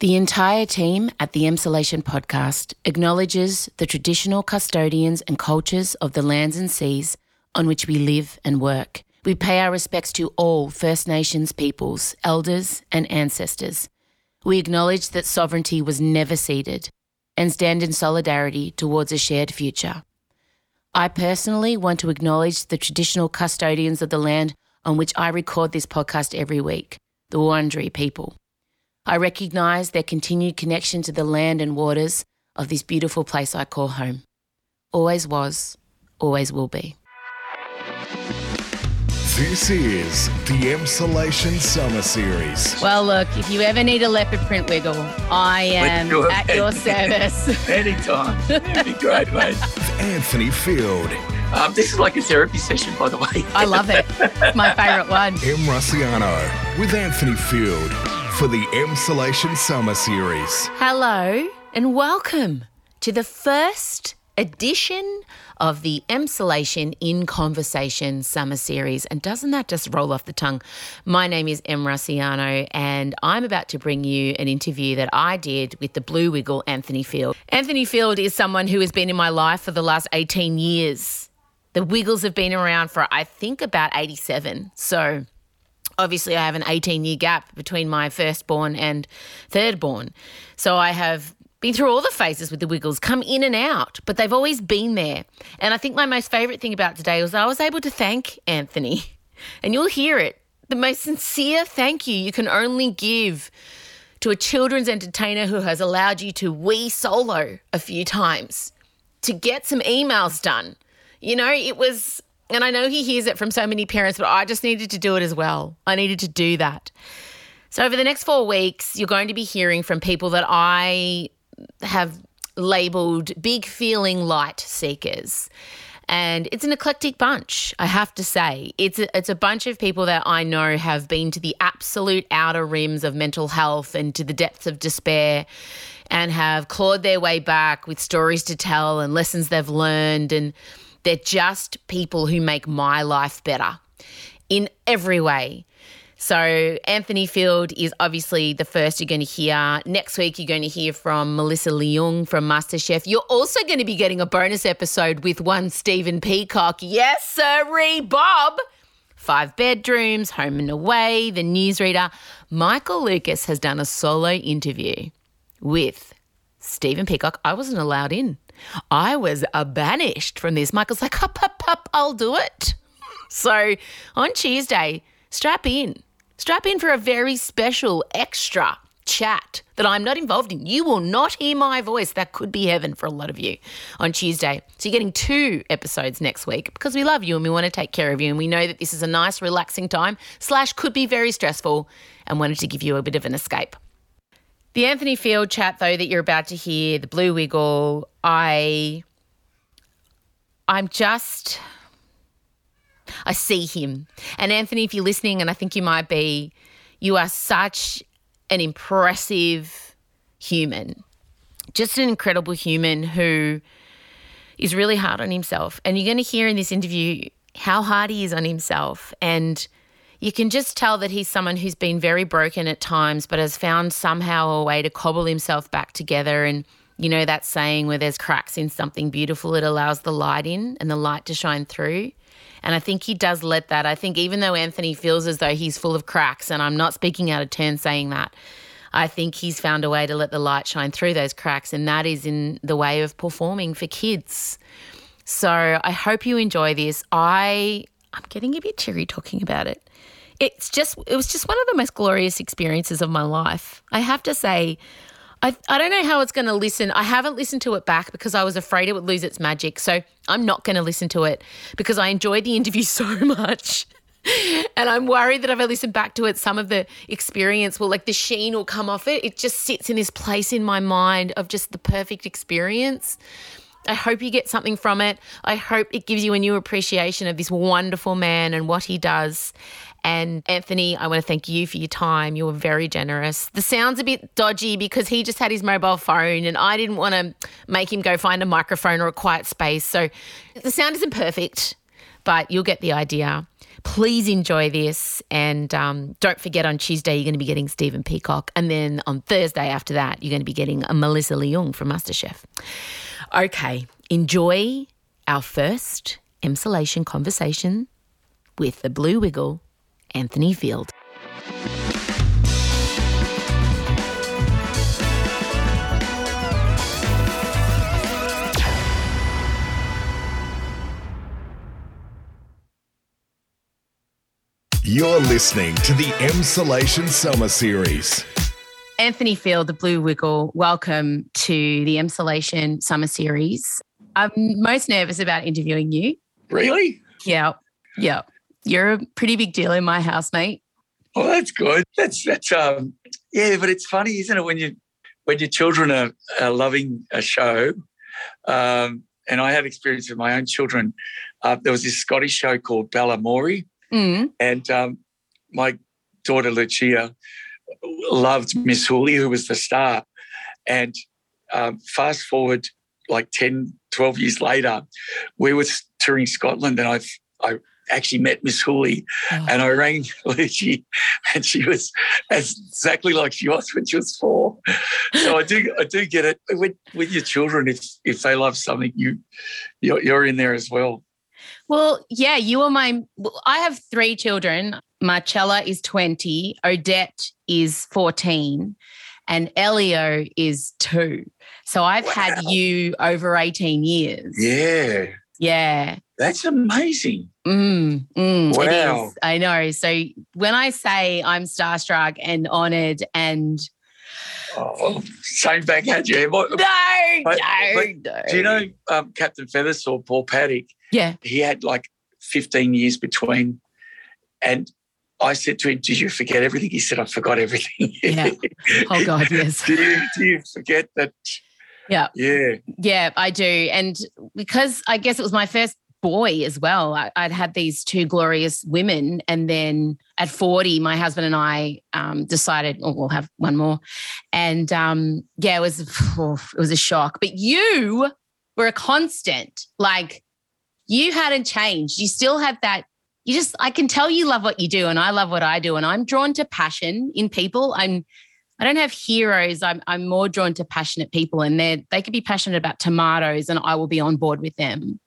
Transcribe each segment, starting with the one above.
The entire team at the Emsolation podcast acknowledges the traditional custodians and cultures of the lands and seas on which we live and work. We pay our respects to all First Nations peoples, elders, and ancestors. We acknowledge that sovereignty was never ceded and stand in solidarity towards a shared future. I personally want to acknowledge the traditional custodians of the land on which I record this podcast every week, the Wurundjeri people. I recognise their continued connection to the land and waters of this beautiful place I call home. Always was, always will be. This is the Emsolation Summer Series. Well, look, if you ever need a leopard print wiggle, I am your at your service. Anytime. It'd be great, mate. Anthony Field, Um, this is like a therapy session, by the way. I love it. It's my favourite one. Em Rusciano, with Anthony Field for the Emsolation Summer Series. Hello and welcome to the first edition of the Emsolation in Conversation Summer Series. And doesn't that just roll off the tongue? My name is Em Rusciano, and I'm about to bring you an interview that I did with the Blue Wiggle, Anthony Field. Anthony Field is someone who has been in my life for the last 18 years. The Wiggles have been around for, I think, about 87. So obviously I have an 18 year gap between my firstborn and thirdborn. So I have been through all the phases with the Wiggles, come in and out, but they've always been there. And I think my most favourite thing about today was I was able to thank Anthony, and you'll hear it the most sincere thank you you can only give to a children's entertainer who has allowed you to wee solo a few times, to get some emails done. You know, it was, and I know he hears it from so many parents, but I just needed to do it as well. I needed to do that. So, over the next four weeks, you're going to be hearing from people that I have labeled big feeling light seekers. And it's an eclectic bunch, I have to say. It's a, it's a bunch of people that I know have been to the absolute outer rims of mental health and to the depths of despair and have clawed their way back with stories to tell and lessons they've learned. And they're just people who make my life better in every way. So, Anthony Field is obviously the first you're going to hear. Next week, you're going to hear from Melissa Leong from MasterChef. You're also going to be getting a bonus episode with one Stephen Peacocke. Yes, sirree, Bob. Five bedrooms, home and away, the newsreader. Michael Lucas has done a solo interview with Stephen Peacocke. I wasn't allowed in. I was banished from this. Michael's like, up, up, up, I'll do it. So on Tuesday, strap in. Strap in for a very special extra chat that I'm not involved in. You will not hear my voice. That could be heaven for a lot of you on Tuesday. So you're getting two episodes next week because we love you and we want to take care of you. And we know that this is a nice, relaxing time, slash, could be very stressful, and wanted to give you a bit of an escape. The Anthony Field chat, though, that you're about to hear, the Blue Wiggle, I. I'm just. I see him. And Anthony, if you're listening, and I think you might be, you are such an impressive human. Just an incredible human who is really hard on himself. And you're going to hear in this interview how hard he is on himself. And you can just tell that he's someone who's been very broken at times, but has found somehow a way to cobble himself back together. And you know that saying where there's cracks in something beautiful, it allows the light in and the light to shine through. And I think he does let that. I think even though Anthony feels as though he's full of cracks, and I'm not speaking out of turn saying that, I think he's found a way to let the light shine through those cracks, and that is in the way of performing for kids. So I hope you enjoy this. I I'm getting a bit cheery talking about it. It's just it was just one of the most glorious experiences of my life. I have to say, I, I don't know how it's going to listen. I haven't listened to it back because I was afraid it would lose its magic. So I'm not going to listen to it because I enjoyed the interview so much. and I'm worried that if I listen back to it, some of the experience will, like the sheen will come off it. It just sits in this place in my mind of just the perfect experience. I hope you get something from it. I hope it gives you a new appreciation of this wonderful man and what he does. And Anthony, I want to thank you for your time. You were very generous. The sound's a bit dodgy because he just had his mobile phone and I didn't want to make him go find a microphone or a quiet space. So the sound isn't perfect, but you'll get the idea. Please enjoy this. And um, don't forget on Tuesday, you're going to be getting Stephen Peacocke. And then on Thursday after that, you're going to be getting a Melissa Leong from MasterChef. Okay, enjoy our first Emsolation conversation with the Blue Wiggle, Anthony Field. You're listening to the Emsolation Summer Series. Anthony Field, the Blue Wiggle, welcome to the Emsolation Summer Series. I'm most nervous about interviewing you. Really? Yeah, yeah. You're a pretty big deal in my house, mate. Oh, that's good. That's that's um yeah, but it's funny, isn't it, when you when your children are, are loving a show. Um, and I have experience with my own children. Uh, there was this Scottish show called Balamory, Mm. and um, my daughter Lucia loved Miss Hoolie, who was the star. And um, fast forward like 10, 12 years later, we were touring Scotland and I've I actually met Miss Hoolie Oh. and I rang Lucy and she was exactly like she was when she was four. So I do I do get it with, with your children if if they love something you you're, you're in there as well. Well, yeah, you are my. well, I have three children. Marcella is 20, Odette is 14, and Elio is two. So I've had you over 18 years. Yeah, Yeah. that's amazing. Mm, mm, Wow. I know. So when I say I'm starstruck and honored and Oh, same back at you. What- no, But- no, but no. Do you know um, Captain Feathersword, Paul Paddick? Yeah. He had like 15 years between. And I said to him, Did you forget everything? He said, I forgot everything. Yeah. Oh God, yes. do, you, do you forget that? Yeah. Yeah. Yeah, I do. And because I guess it was my first boy as well, I, I'd had these two glorious women. And then at 40, my husband and I um, decided, oh, we'll have one more. And um, yeah, it was, it was a shock. But you were a constant. Like you hadn't changed. You still had that. You just, I can tell you love what you do, and I love what I do. And I'm drawn to passion in people. I'm I don't have heroes. I'm I'm more drawn to passionate people, and they they could be passionate about tomatoes, and I will be on board with them.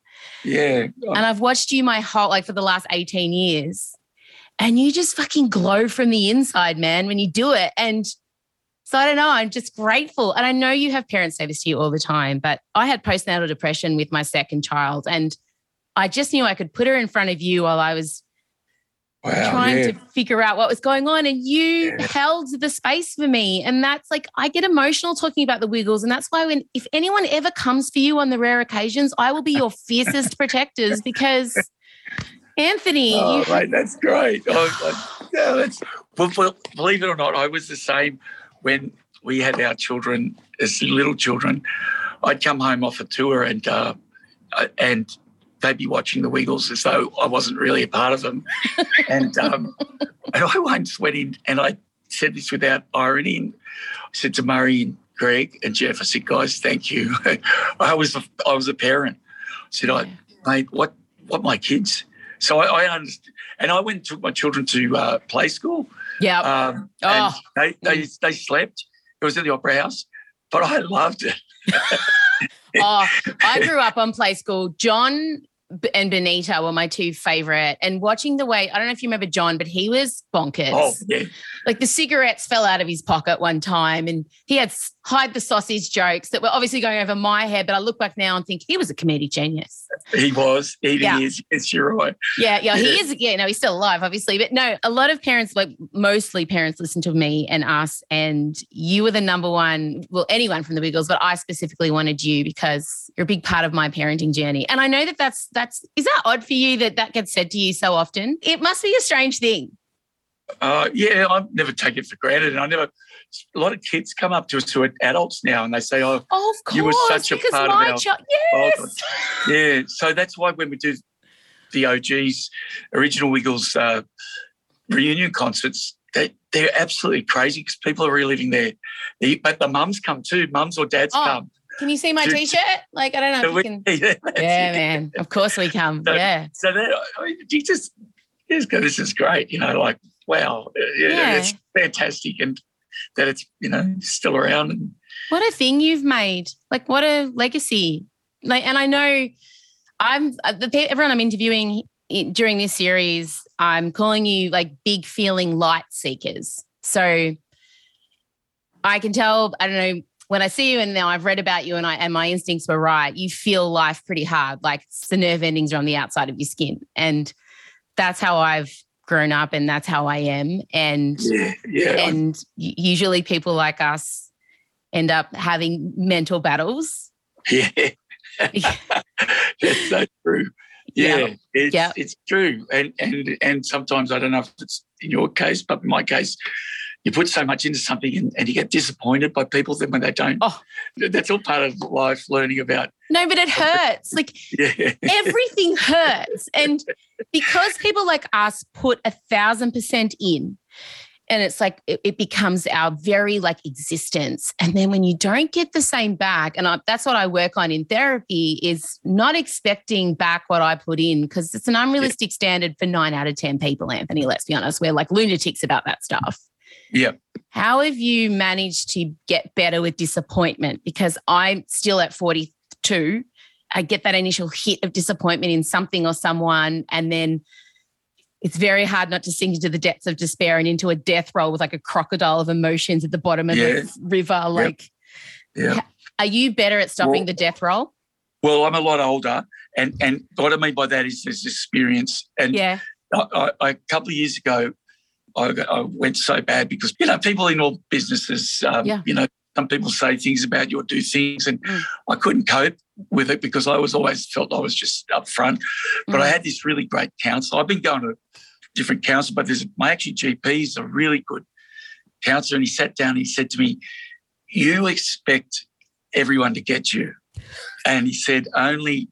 Yeah. And I've watched you my whole like for the last 18 years, and you just fucking glow from the inside, man, when you do it. And so I don't know. I'm just grateful, and I know you have parents say this to you all the time, but I had postnatal depression with my second child, and I just knew I could put her in front of you while I was Wow. trying yeah. to figure out what was going on and you Yeah. held the space for me and that's like i get emotional talking about the wiggles and that's why when if anyone ever comes for you on the rare occasions i will be your fiercest protectors because anthony Oh, you mate, that's great. Oh, yeah, that's, well, believe it or not, I was the same when we had our children as little children. I'd come home off a tour and uh, uh, and they'd be watching the Wiggles as though I wasn't really a part of them. and um, and I once went in and I said this without irony. And I said to Murray and Greg and Jeff, I said, guys, thank you. I was a, I was a parent. I said, I mate, what what my kids? So I, I understand, and I went and took my children to uh, play school. yeah Um, and Oh. they, they they slept. It was at the Opera House, but I loved it. oh i grew up on play school john and benita were my two favorite. And watching the way i don't know if you remember john but he was bonkers. Oh yeah, like the cigarettes fell out of his pocket one time and he had hide the sausage jokes that were obviously going over my head but i look back now and think he was a comedic genius he was. He Yeah. is. Yes, you're right. yeah yeah he is yeah no he's still alive obviously but no a lot of parents like mostly parents listen to me and us and you were the number one well anyone from the wiggles but i specifically wanted you because you're a big part of my parenting journey and i know that that's that's is that odd for you that that gets said to you so often it must be a strange thing Uh, yeah, I never take it for granted, and I never. A lot of kids come up to us who are adults now, and they say, "Oh, oh of course You were such a part of our child yes childhood." yeah." So that's why when we do the OGs original Wiggles uh, reunion concerts, they they're absolutely crazy because people are reliving their. But the mums come too. Mums or dads Oh, come. Can you see my Dude. t-shirt? Like, I don't know So if you we- can. yeah, Yeah, man. Of course we come. So- Yeah. So that I mean, you just just go, this is great. You know, like, wow, yeah, Yeah. it's fantastic. And that it's, you know, still around. And What a thing you've made. Like what a legacy. Like and I know I'm uh, the everyone I'm interviewing during this series, I'm calling you like big feeling light seekers. So I can tell, I don't know, when I see you and now I've read about you and I and my instincts were right, you feel life pretty hard. Like the nerve endings are on the outside of your skin. And that's how I've grown up and that's how I am. And yeah, yeah. and usually people like us end up having mental battles. yeah. That's so true. Yeah, it's it's true. And and and sometimes I don't know if it's in your case, but in my case, you put so much into something and, and you get disappointed by people then when they don't. Oh. That's all part of life, learning about. No, but it hurts. Like Yeah. everything hurts. And because people like us put a thousand percent in, and it's like it, it becomes our very like existence. And then when you don't get the same back, and I, that's what I work on in therapy is not expecting back what I put in because it's an unrealistic standard for nine out of 10 people, Anthony. Let's be honest. We're like lunatics about that stuff. Yeah. How have you managed to get better with disappointment? Because I'm still at 42. I get that initial hit of disappointment in something or someone, and then it's very hard not to sink into the depths of despair and into a death roll with like a crocodile of emotions at the bottom of Yeah. the river. Like, Yeah. are you better at stopping Well- the death roll? Well, I'm a lot older, and and what I mean by that is there's experience. And Yeah. I, I- a couple of years ago, I, I went so bad because you know people in all businesses, um, Yeah. you know, some people say things about you or do things, and Mm. I couldn't cope with it because I was always felt I was just upfront. But I Mm. had this really great counsellor. I've been going to different counsellor, but there's my actually GP is a really good counsellor, and he sat down and he said to me, "You expect everyone to get you," and he said only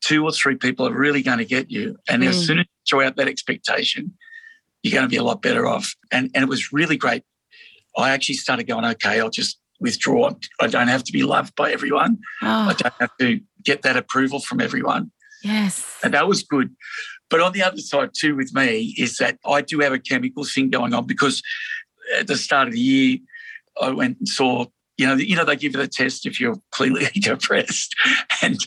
two or three people are really going to get you, and Mm. as soon as you throw out that expectation, you're going to be a lot better off. And and it was really great. I actually started going, okay, I'll just withdraw. I don't have to be loved by everyone. I Oh, don't have to get that approval from everyone. yes. And that was good. But on the other side, too, with me, is that I do have a chemical thing going on because at the start of the year, I went and saw, you know, you know, they give you the test if you're clearly depressed. And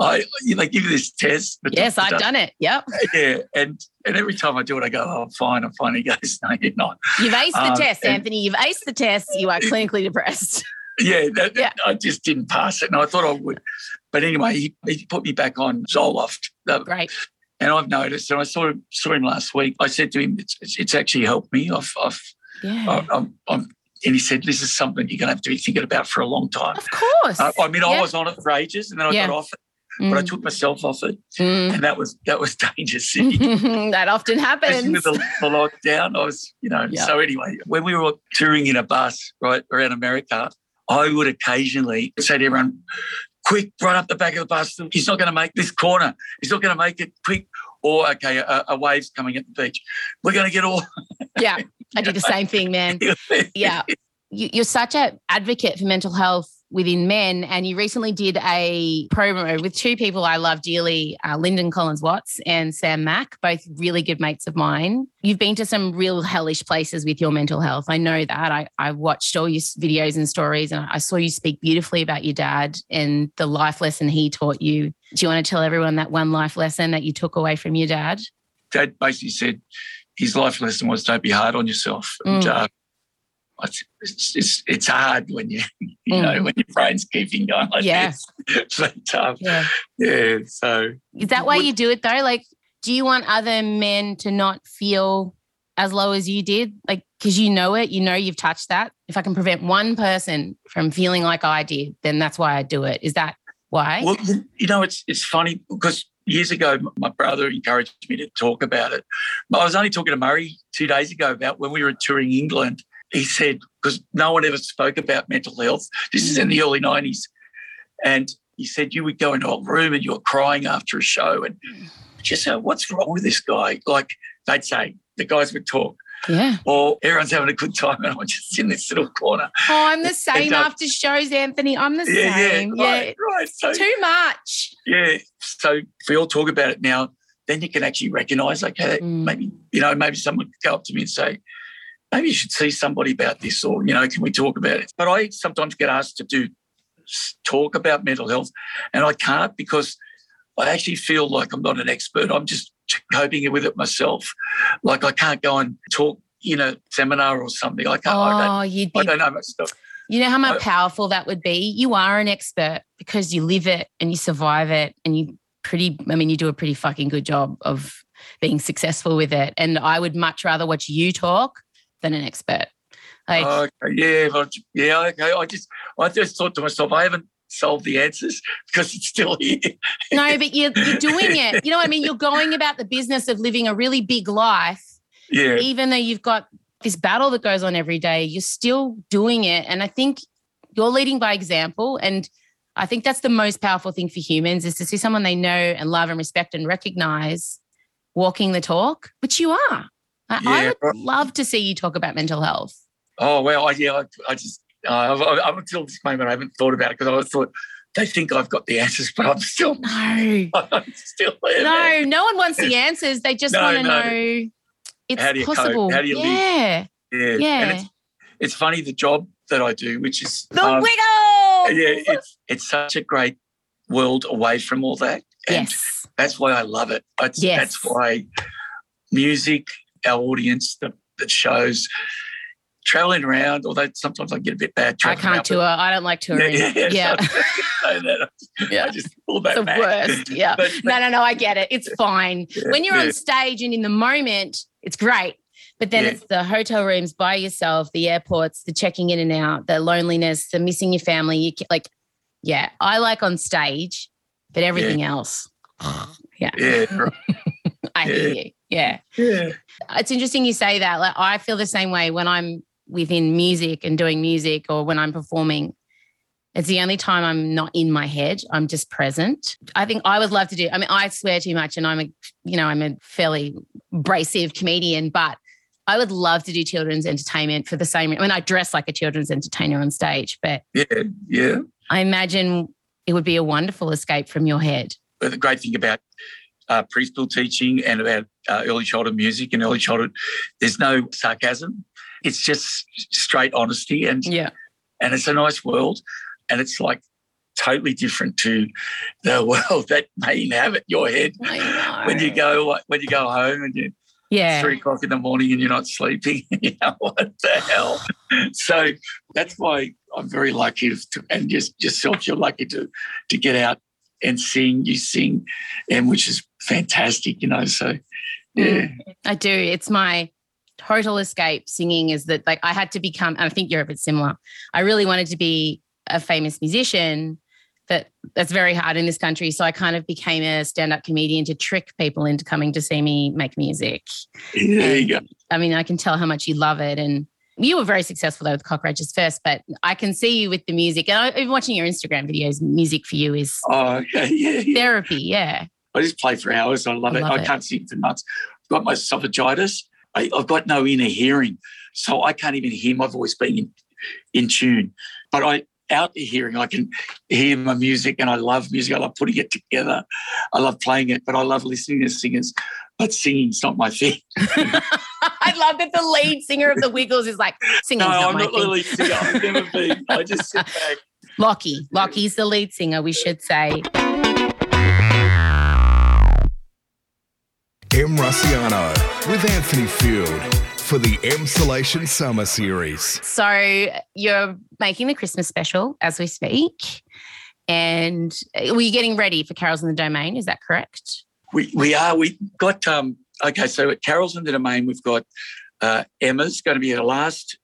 I, you know, they give you this test. Yes, I've done it. Yep. Yeah. And and every time I do it, I go, oh, I'm fine, I'm fine. He goes, no, you're not. You've aced the Um, test, Anthony. You've aced the test. You are clinically depressed. Yeah, that, Yeah. I just didn't pass it. And I thought I would. But anyway, he, he put me back on Zoloft. Great. And I've noticed, and I saw him, saw him last week. I said to him, it's, it's, it's actually helped me. I've, I've, Yeah. I- I'm, I'm, and he said, this is something you're going to have to be thinking about for a long time. Of course. Uh, I mean, I was on it for ages, and then I Yeah. got off it, but I Mm. took myself off it, Mm. and that was that was dangerous. that often Especially happens. with the, the lockdown, I was, you know. Yeah. So anyway, when we were touring in a bus right around America, I would occasionally say to everyone, "Quick, run up the back of the bus! He's not going to make this corner. He's not going to make it quick." Or okay, a, a wave's coming at the beach. We're going to get all. yeah, I do the same thing, man. Yeah. You, you're such an advocate for mental health within men, and you recently did a promo with two people I love dearly, uh, Lyndon Collins Watts and Sam Mack, both really good mates of mine. You've been to some real hellish places with your mental health. I know that. I, I watched all your videos and stories, and I saw you speak beautifully about your dad and the life lesson he taught you. Do you want to tell everyone that one life lesson that you took away from your dad? Dad basically said his life lesson was don't be hard on yourself. And Mm. uh, it's, it's, it's, hard when you, you Mm. know, when your brain's keeping going like Yeah. this. but um, Yeah. yeah, so Is that why Would- you do it though? Like, do you want other men to not feel as low as you did? Like, because you know it, you know you've touched that. If I can prevent one person from feeling like I did, then that's why I do it. Is that why? Well, you know, it's it's funny because years ago, my brother encouraged me to talk about it. I was only talking to Murray two days ago about when we were touring England. He said because no one ever spoke about mental health. This is in the early nineties, and he said you would go into a room and you were crying after a show, and just say, "What's wrong with this guy?" Like they'd say, the guys would talk, yeah. or everyone's having a good time, and I'm just in this little corner. Oh, I'm the same uh, after shows, Anthony. I'm the Yeah, same. yeah, Yeah. right, right. So Too much. Yeah. So if we all talk about it now, then you can actually recognize, okay, Mm. maybe, you know, maybe someone could go up to me and say, maybe you should see somebody about this or, you know, can we talk about it? But I sometimes get asked to do talk about mental health and I can't because I actually feel like I'm not an expert. I'm just coping with it myself. Like I can't go and talk in a seminar or something. I can't. I, Oh, you'd don't, I don't know much stuff. You know how much I- powerful that would be. You are an expert because you live it and you survive it, and you pretty. I mean, you do a pretty fucking good job of being successful with it. And I would much rather watch you talk than an expert. Like, oh, okay, yeah, but, yeah. Okay. I just, I just thought to myself, I haven't solved the answers because it's still here. no, but you're, you're doing it. You know what I mean? You're going about the business of living a really big life, Yeah, even though you've got this battle that goes on every day, you're still doing it. And I think you're leading by example. And I think that's the most powerful thing for humans is to see someone they know and love and respect and recognize walking the talk, which you are. I, I would love to see you talk about mental health. Oh well, I, yeah, I, I just I've, I've, up until this moment I haven't thought about it because I thought they think I've got the answers, but I'm still No, I'm still there. no, man. no one wants the answers. They just No, want to no. know it's How do you cope? possible. How do you live? yeah, Yeah, yeah. And it's it's funny the job that I do, which is the um, wiggle. yeah, it's it's such a great world away from all that, and yes. that's why I love it. It's, Yes. That's why music, our audience, the, the shows, traveling around. Although sometimes I get a bit bad. I can't tour. I don't like touring. Yeah, yeah, Yeah. so- that- Yeah. I just pull that the back. worst. Yeah. But- no, no, no. I get it. It's fine. Yeah, when you're on stage and in the moment, it's great. But then it's the hotel rooms by yourself, the airports, the checking in and out, the loneliness, the missing your family. You ca- like, yeah, I like on stage, but everything else, yeah, Yeah. I hear you. Yeah, yeah. it's interesting you say that. Like, I feel the same way when I'm within music and doing music, or when I'm performing. It's the only time I'm not in my head. I'm just present. I think I would love to do. I mean, I swear too much, and I'm a, you know, I'm a fairly abrasive comedian, but I would love to do children's entertainment for the same. I mean, I dress like a children's entertainer on stage, but Yeah, yeah. I imagine it would be a wonderful escape from your head. But the great thing about uh, preschool teaching and about uh, early childhood music and early childhood, there's no sarcasm. It's just straight honesty, and Yeah. and it's a nice world, and it's like totally different to the world that may inhabit your head when you go when you go home and you yeah. three o'clock in the morning and you're not sleeping. you know what the hell? So that's why I'm very lucky to, and just yourself, you're lucky to to get out and sing. You sing, and which is fantastic. You know, so yeah, mm, I do. It's my total escape singing is that like I had to become, and I think you're a bit similar. I really wanted to be a famous musician, but that's very hard in this country. So I kind of became a stand-up comedian to trick people into coming to see me make music. there you go. I mean, I can tell how much you love it. And you were very successful though with Cockroaches first, but I can see you with the music. And I've been watching your Instagram videos. Music for you is Oh, okay, yeah, yeah. therapy. Yeah. I just play for hours. I love I it. love I can't sing for nuts. I've got my esophagitis. I, I've got no inner hearing, so I can't even hear my voice being in, in tune. But I out the hearing, I can hear my music, and I love music. I love putting it together. I love playing it, but I love listening to singers. But singing's not my thing. I love that the lead singer of the Wiggles is like singing's no, not I'm not really singer. I've never been. I just sit back. Lachy. Lachy's the lead singer, we should say. Em Rusciano with Anthony Field for the Emsolation Summer Series. So you're making the Christmas special as we speak. And were you getting ready for Carols in the Domain? Is that correct? We we are. We got um. Okay, so at Carol's in the Domain, we've got uh, Emma's going to be our last.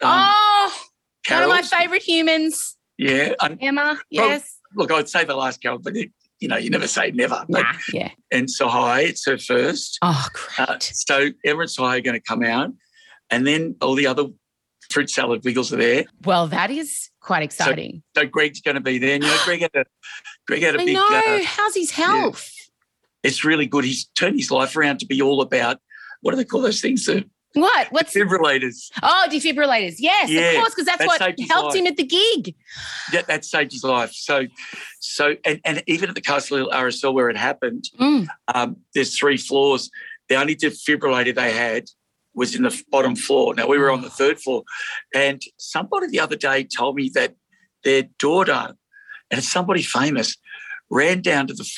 Um, oh, one of my favorite humans. Yeah, and Emma. Yes. look, I'd say the last Carol, but it, you know, you never say never. But, Nah, yeah. And so Tsehay, it's her first. Oh, Uh, so and Tsehay are going to come out, and then all the other fruit salad wiggles are there. well, that is quite exciting. So Greg's going to be there. And, you know, Greg had a Greg had a I big. know. Uh, How's his health? it's really good. He's turned his life around to be all about what do they call those things? The What? What's Defibrillators. oh defibrillators? Yes, Yeah, of course, because that's that what helped him at the gig. Yeah, that saved his life. So, so, and, and even at the Castle Hill RSL where it happened, Mm. um, there's three floors. The only defibrillator they had was in the bottom floor. Now we were on the third floor, and somebody the other day told me that their daughter, and it's somebody famous, ran down to the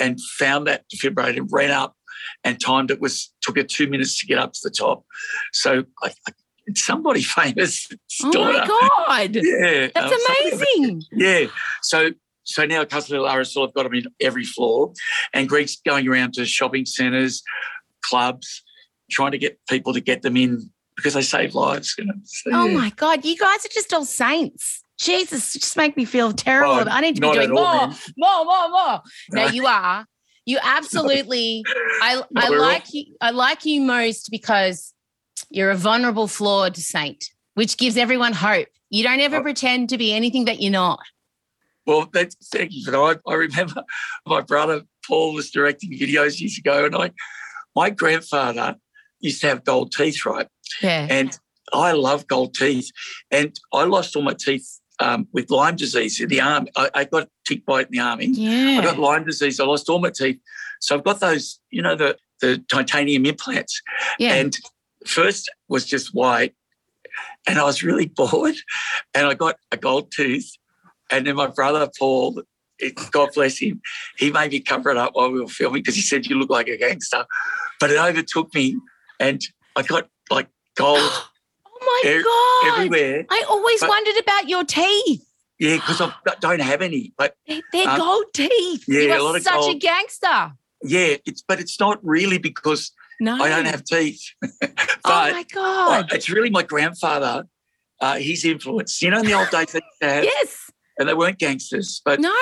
and found that defibrillator, ran up and timed it. Was took her two minutes to get up to the top. So I, I, somebody famous. Oh daughter. my god, Yeah, that's um, amazing. yeah. So so now Castle Hill RSL have got them in every floor, and Greg's going around to shopping centres, clubs, trying to get people to get them in because they save lives. You know? So, Oh yeah. my god, you guys are just all saints. Jesus, just make me feel terrible. Oh, I need to be doing at all, more, more, more, more. No. you are. You absolutely. I I like you. I like you most because you're a vulnerable, flawed saint, which gives everyone hope. You don't ever Oh. pretend to be anything that you're not. Well, that's, thank you that. I, I remember my brother Paul was directing videos years ago, and I, my grandfather used to have gold teeth, right? Yeah. And I love gold teeth. And I lost all my teeth um, with Lyme disease in the arm. I, I got tick bite in the army. I got Lyme disease. I lost all my teeth. So I've got those, you know, the, the titanium implants. Yeah. And first was just white. And I was really bored. And I got a gold tooth. And then my brother, Paul, God bless him, he made me cover it up while we were filming because he said, You look like a gangster. But it overtook me. And I got like gold oh my god. everywhere. I always But- wondered about your teeth. Yeah, because I don't have any. But They- They're Um, gold teeth. yeah, you a lot of such a gangster. yeah, it's but it's not really because No. I don't have teeth. but oh my god. it's really my grandfather, uh, his influence. You know, in the old days, they used have, yes. and they weren't gangsters, but No.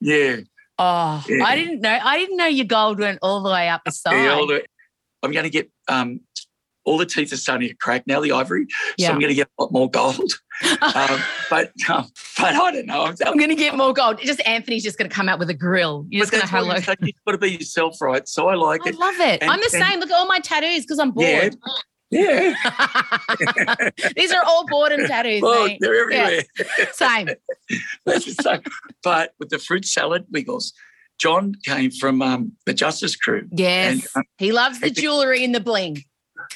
yeah, Oh, Yeah. I didn't know. I didn't know your gold went all the way up the side. yeah, the- I'm going to get um, all the teeth are starting to crack now, the ivory. So I'm going to get a lot more gold. um, but um, but I don't know. I'm, I'm going to get more gold. Just Anthony's just going to come out with a grill. You're just going to hello. You You've got to be yourself, right? So I like I it. I love it. And- I'm the and- same. Look at all my tattoos because I'm bored. Yeah. These are all boredom tattoos. Oh, mate. they're everywhere. Same. That's the same. But with the fruit salad wiggles, John came from um, the Justice Crew, Yes. And, um, he loves the jewelry and the bling.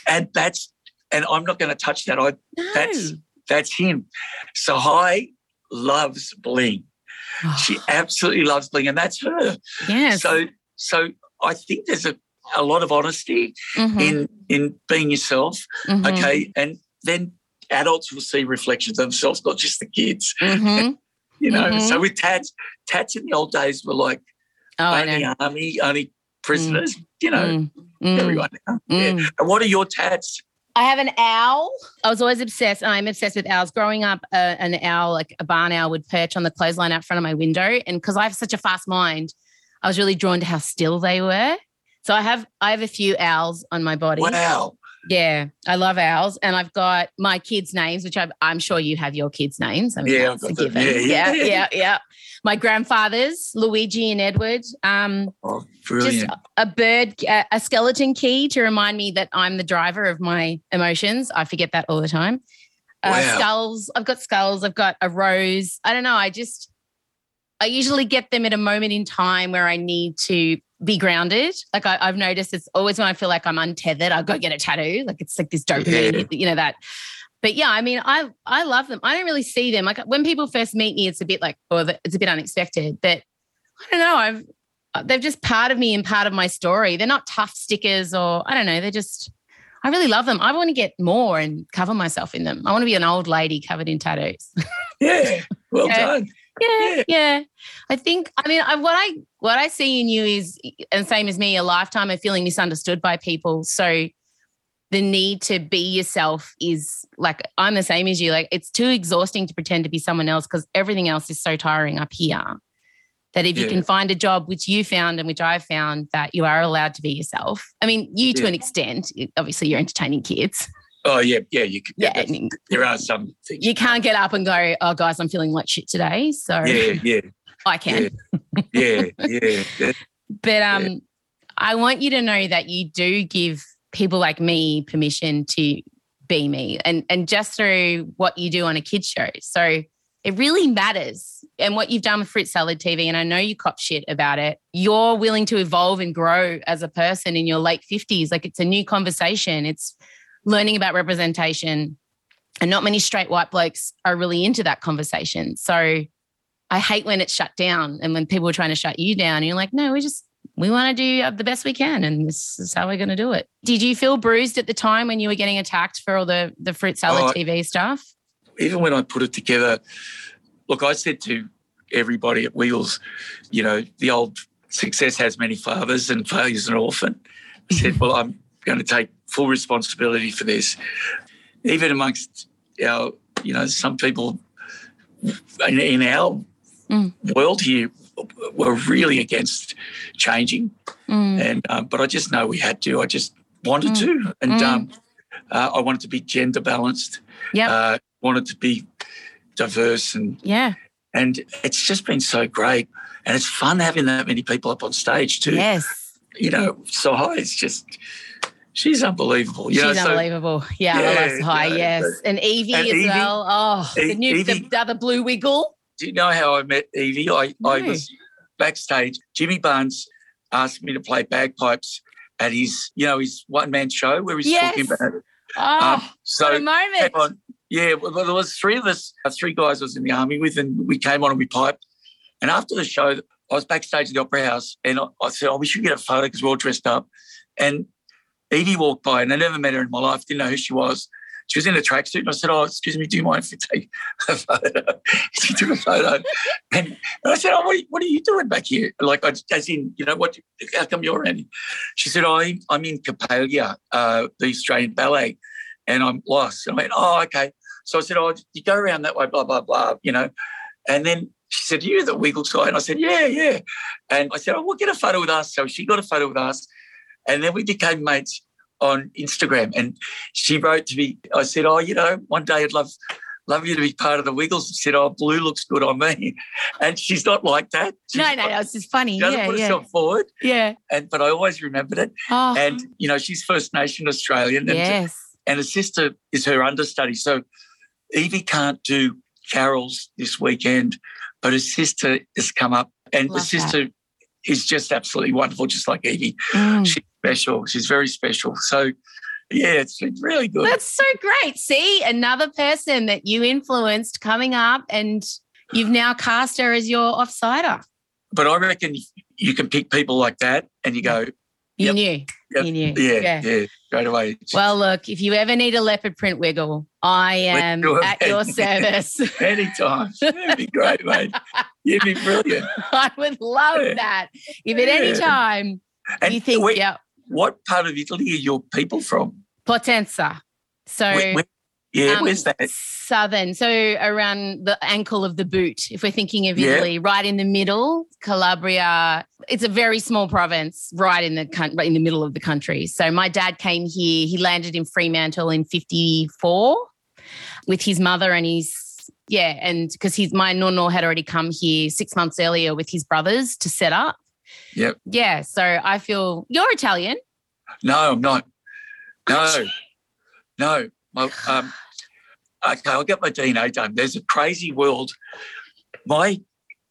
And that's and I'm not going to touch that. I No. that's that's him. Tsehay loves bling. She absolutely loves bling, and that's her. yes. So so I think there's a, a lot of honesty Mhm, in in being yourself. mhm, Okay, and then adults will see reflections of themselves, not just the kids. mhm. You know. So with tats, tats in the old days were like Oh, only army, only prisoners. You know, Mm, mm, everyone. Now. Yeah. mm. And what are your tats? I have an owl. I was always obsessed, and I'm obsessed with owls. Growing up, uh, an owl, like a barn owl, would perch on the clothesline out front of my window. And because I have such a fast mind, I was really drawn to how still they were. So I have I have a few owls on my body. Wow. Yeah, I love ours, and I've got my kids' names, which I've, I'm sure you have your kids' names. I mean, Yeah, I've a got them. Yeah, yeah, yeah. yeah, yeah. My grandfathers, Luigi and Edward. Um, Oh, just brilliant. a bird, a a skeleton key to remind me that I'm the driver of my emotions. I forget that all the time. Uh, Wow. Skulls. I've got skulls. I've got a rose. I don't know. I just, I usually get them at a moment in time where I need to be grounded. Like I, I've noticed it's always when I feel like I'm untethered, I go get a tattoo. Like it's like this dopamine, Yeah. you know, that. But yeah, I mean, I I love them. I don't really see them. Like when people first meet me, it's a bit like, or the- it's a bit unexpected. But I don't know. I've uh, they're just part of me and part of my story. They're not tough stickers or I don't know. They're just I really love them. I want to get more and cover myself in them. I want to be an old lady covered in tattoos. Yeah. Well done. Yeah, Yeah. I think I mean I, what I what I see in you is and same as me, a lifetime of feeling misunderstood by people. So the need to be yourself is like I'm the same as you. Like it's too exhausting to pretend to be someone else because everything else is so tiring up here. That if you Yeah. can find a job which you found and which I found that you are allowed to be yourself. I mean, you to Yeah. an extent. Obviously, you're entertaining kids. Oh yeah, yeah. You can, Yeah, yeah. there are some things. you can't get up and go, "Oh, guys, I'm feeling like shit today." So Yeah, yeah, I can. yeah, yeah. yeah. But um, I want you to know that you do give people like me permission to be me and and just through what you do on a kids show. So it really matters. And what you've done with Fruit Salad TV, and I know you cop shit about it, you're willing to evolve and grow as a person in your late 50s. Like it's a new conversation. It's learning about representation. And not many straight white blokes are really into that conversation. So I hate when it's shut down and when people are trying to shut you down. And you're like, no, we just we want to do uh, the best we can and this is how we're going to do it did you feel bruised at the time when you were getting attacked for all the the fruit salad oh, tv stuff even when i put it together look i said to everybody at wheels you know the old success has many fathers and failure's an orphan i said well i'm going to take full responsibility for this even amongst our you know some people in, in our mm. world here were really against changing, mm. and um, but I just know we had to. I just wanted mm. to, and mm. um, uh, I wanted to be gender balanced. Yeah, uh, wanted to be diverse, and yeah, and it's just been so great, and it's fun having that many people up on stage too. Yes, you know, Tsehay. It's just. She's unbelievable. You She's unbelievable. Yeah, yeah, High. Yes, and Evie and as Evie, well. Oh, the new Evie, the other blue wiggle do you know how I met Evie? I, no. I was backstage. Jimmy Barnes asked me to play bagpipes at his, you know, his one man show where he's yes. talking about it. Oh, um, so what a moment. On, yeah, well, there was three of us, uh, three guys I was in the army with, and we came on and we piped. And after the show, I was backstage at the Opera House, and I, I said, "Oh, we should get a photo because we're all dressed up." And Evie walked by, and I never met her in my life, didn't know who she was. She was in a tracksuit, and I said, "Oh, excuse me, do you mind if we take a photo?" she took a photo, and, and I said, "Oh, what are, you, what are, you, doing back here?" Like, as in, you know, what? How come you're in? She said, oh, "I'm I'm in Coppelia, uh, the Australian Ballet, and I'm lost." And I went, "Oh, okay." So I said, "Oh, you go around that way, blah blah blah," you know, and then she said, You're the Wiggle guy?" And I said, "Yeah, yeah." And I said, "Oh, we'll get a photo with us." So she got a photo with us, and then we became mates on Instagram. And she wrote to me, I said, Oh, you know, one day I'd love love you to be part of the Wiggles. She said, Oh, blue looks good on me. And she's not like that. She's no, no, it's just funny. She doesn't yeah, put yeah. herself forward. Yeah. And but I always remembered it. Oh. And you know, she's First Nation Australian. And, yes. and her sister is her understudy. So Evie can't do carols this weekend, but her sister has come up and Love the sister that. is just absolutely wonderful, just like Evie. Mm. She special. She's very special. So, yeah, it's, it's really good. That's so great. See, another person that you influenced coming up, and you've now cast her as your offsider. But I reckon you can pick people like that, and you go. You yep, knew. Yep, you knew. Yeah, yeah, yeah, straight away. Well, look, if you ever need a leopard print wiggle, I am at your service. Anytime. That'd be great, mate. You'd be brilliant. I would love yeah. that. If at any time and you think, where, yeah. What part of Italy are your people from? Potenza. So, where, where, yeah, um, where's that? Southern. So, around the ankle of the boot, if we're thinking of Italy, yeah. right in the middle, Calabria. It's a very small province, right in the right in the middle of the country. So, my dad came here. He landed in Fremantle in '54 with his mother and his yeah, and because his my nono had already come here six months earlier with his brothers to set up. Yep. Yeah. So I feel you're Italian. No, I'm not. No, no. Well, um, okay, I'll get my DNA done. There's a crazy world. My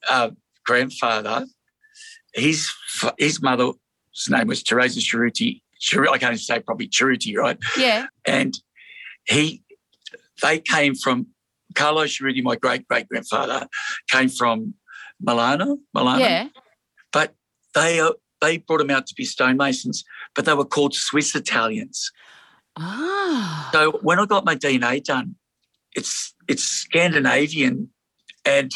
uh, grandfather, his his mother's name was Teresa Ceruti. I can't say probably Ceruti, right? Yeah. And he, they came from Carlo Ceruti, my great great grandfather, came from Milano, Milano. Yeah. They uh, they brought them out to be stonemasons, but they were called Swiss Italians. Ah. So when I got my DNA done, it's it's Scandinavian and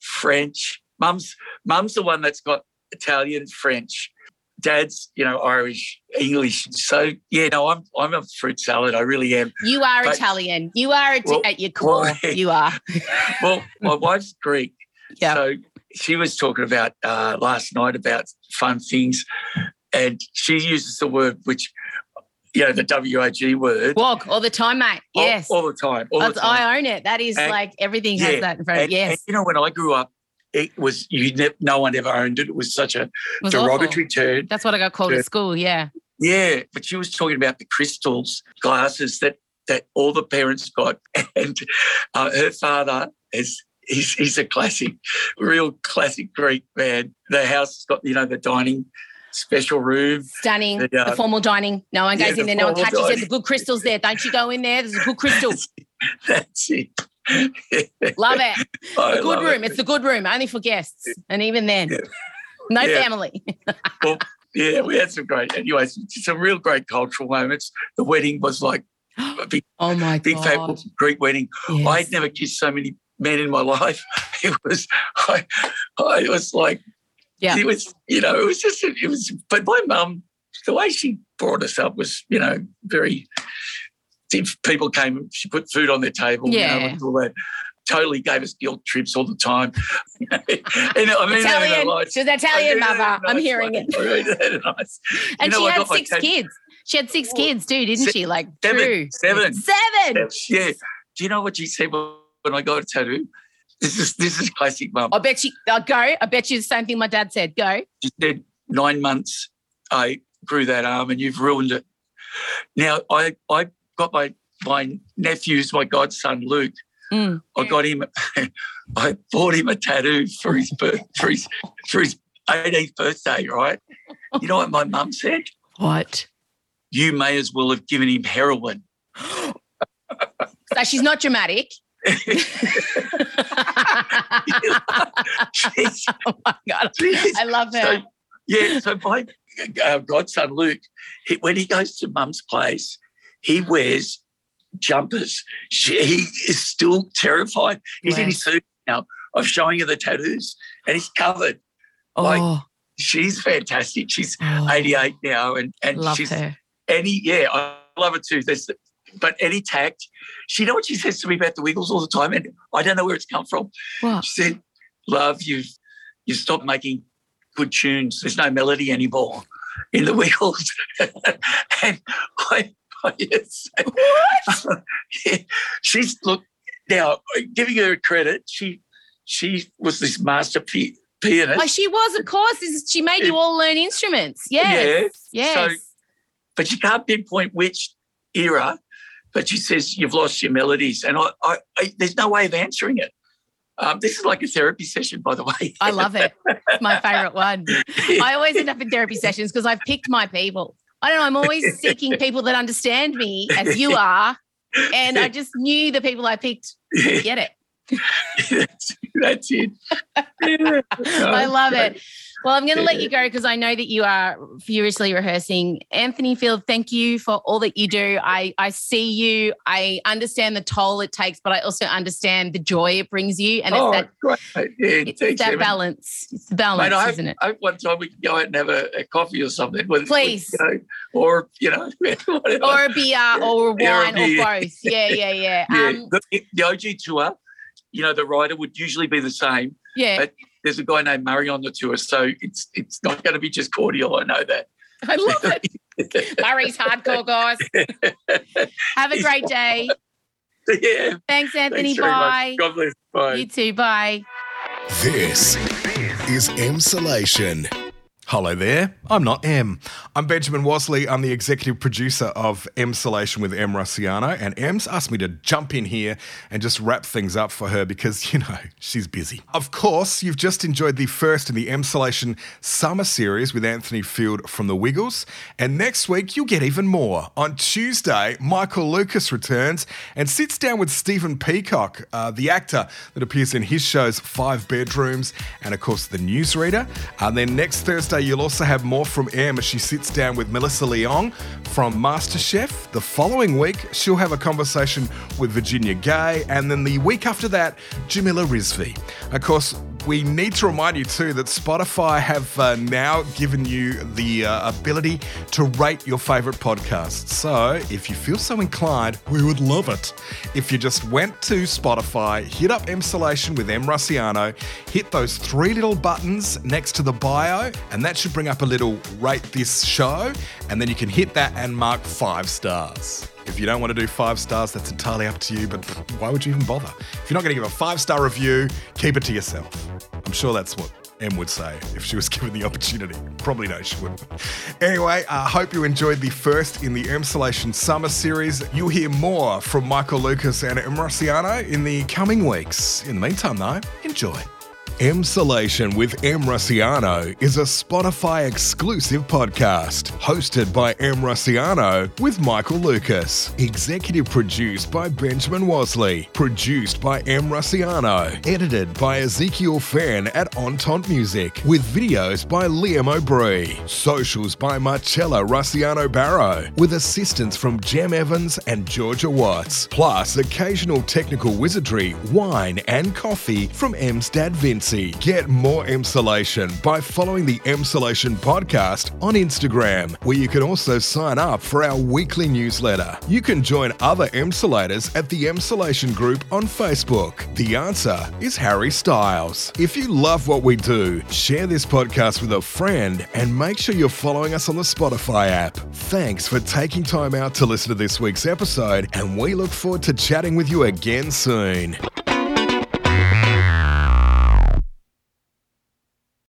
French. Mum's mum's the one that's got Italian, French. Dad's, you know, Irish, English. So yeah, no, I'm I'm a fruit salad. I really am. You are but, Italian. You are well, at your core. Well, you are. well, my wife's Greek. Yeah. So she was talking about uh, last night about fun things, and she uses the word which you know, the WIG word. Walk all the time, mate. Yes. All, all the time. All the time. I own it. That is and, like everything has that in front of. Yes. And, you know, when I grew up, it was you ne- no one ever owned it. It was such a was derogatory term. That's what I got called at school. Yeah. Yeah, but she was talking about the crystals glasses that that all the parents got, and uh, her father is. He's, he's a classic, real classic Greek man. The house has got, you know, the dining special room. Stunning. The, uh, the formal dining. No one yeah, goes in the there. No one touches it. dining. The good crystals there. Don't you go in there. There's a good crystal. That's it. Love it. I The good room. it. It's the good room, only for guests. And even then, Yeah. no Yeah. family. Well, yeah, we had some great, anyways, some real great cultural moments. The wedding was like a big, Oh my big fat God. Greek wedding. Yes. I'd never kissed so many men in my life. It was, I, I was like, Yeah. it was, you know, it was just, it was, but my mum, the way she brought us up was, you know, very, if people came, she put food on their table, you Yeah. know, and all that. Totally gave us guilt trips all the time. and I mean, that in a Italian. nice- She's Italian mother. a I'm hearing way. it. I mean, that nice- you And know, she had six kids. She had six kids too, didn't se- she? Like seven, seven. Seven. Yeah. Do you know what she said when I got a tattoo? This is this is classic mum. I bet you. I'll go. I bet you the same thing my dad said. Go. She said nine months I grew that arm and you've ruined it. Now I I got my my nephew's my godson Luke. Mm. I got him. I bought him a tattoo for his birth for his for his 18th birthday. Right? You know what my mum said? What? You may as well have given him heroin. So she's not dramatic. Oh my god, she's- I love her. So, yeah, so my uh, godson Luke, he, when he goes to mum's place, he wears jumpers. She, he is still terrified. He's in his suit now of showing her the tattoos and he's covered. like, oh, She's fantastic. She's oh, 88 now and, and she's her. any, yeah, I love her too. There's, but any tact, she know what she says to me about the Wiggles all the time, and I don't know where it's come from. What? She said, "Love, you've you stopped making good tunes. There's no melody anymore in the Wiggles." and I, I yes, yeah, she's look now giving her credit. She she was this master pi- pianist. Oh, she was, of course. She made you all learn instruments. Yes. Yeah, Yes. so- but you can't pinpoint which era. But she says you've lost your melodies, and I, I, I there's no way of answering it. Um, this is like a therapy session, by the way. I love it. It's my favorite one. I always end up in therapy sessions because I've picked my people. I don't know. I'm always seeking people that understand me as you are. And I just knew the people I picked get it. That's, that's it. Yeah. I love it. Well, I'm going to let you go because I know that you are furiously rehearsing. Anthony Field, thank you for all that you do. I, I see you. I understand the toll it takes, but I also understand the joy it brings you. And oh, it's that, great. Yeah, it's that balance. It's the balance, Mate, hope, isn't it? I hope one time we can go out and have a, a coffee or something. With, Please. With, you know, or, you know, whatever. Or a beer or a Yeah, or a wine or both. Yeah, yeah, yeah. yeah. Um, the, the OG tour, you know, the rider would usually be the same. yeah. But there's a guy named Murray on the tour, so it's it's not going to be just cordial. I know that. I love it. Murray's hardcore, guys. Have a great day. yeah. Thanks, Anthony. Thanks. Bye. God bless. Bye. You too. Bye. This is Emsolation. Hello there. I'm not Em. I'm Benjamin Wasley. I'm the executive producer of Emsolation with Em Rusciano, and Em's asked me to jump in here and just wrap things up for her because, you know, she's busy. Of course, you've just enjoyed the first in the Emsolation Summer Series with Anthony Field from The Wiggles, and next week you'll get even more. On Tuesday, Michael Lucas returns and sits down with Stephen Peacocke, uh, the actor that appears in his shows Five Bedrooms and, of course, The Newsreader. And then next Thursday, you'll also have more from Em as she sits down with Melissa Leong from MasterChef. The following week, she'll have a conversation with Virginia Gay. And then the week after that, Jamila Rizvi. Of course, we need to remind you too that Spotify have uh, now given you the uh, ability to rate your favorite podcasts. So if you feel so inclined, we would love it if you just went to Spotify, hit up Emsolation with Em Rusciano, hit those three little buttons next to the bio, and that should bring up a little rate this show, and then you can hit that and mark five stars. If you don't want to do five stars, that's entirely up to you, but why would you even bother? If you're not going to give a five star review, keep it to yourself. I'm sure that's what Em would say if she was given the opportunity. Probably no, she wouldn't. Anyway, I hope you enjoyed the first in the Emsolation Summer Series. You'll hear more from Michael Lucas and Em in the coming weeks. In the meantime, though, enjoy. Emsolation with Em Rusciano is a Spotify exclusive podcast hosted by Em Rusciano with Michael Lucas. Executive produced by Benjamin Wasley. Produced by Em Rusciano. Edited by Ezekiel Fan at Entente Music. With videos by Liam O'Bree. Socials by Marcella Rusciano Barrow. With assistance from Jem Evans and Georgia Watts. Plus occasional technical wizardry, wine, and coffee from Em's dad Vince. Get more Emsolation by following the Emsolation podcast on Instagram, where you can also sign up for our weekly newsletter. You can join other Emsolators at the Emsolation group on Facebook. The answer is Harry Styles. If you love what we do, share this podcast with a friend and make sure you're following us on the Spotify app. Thanks for taking time out to listen to this week's episode, and we look forward to chatting with you again soon.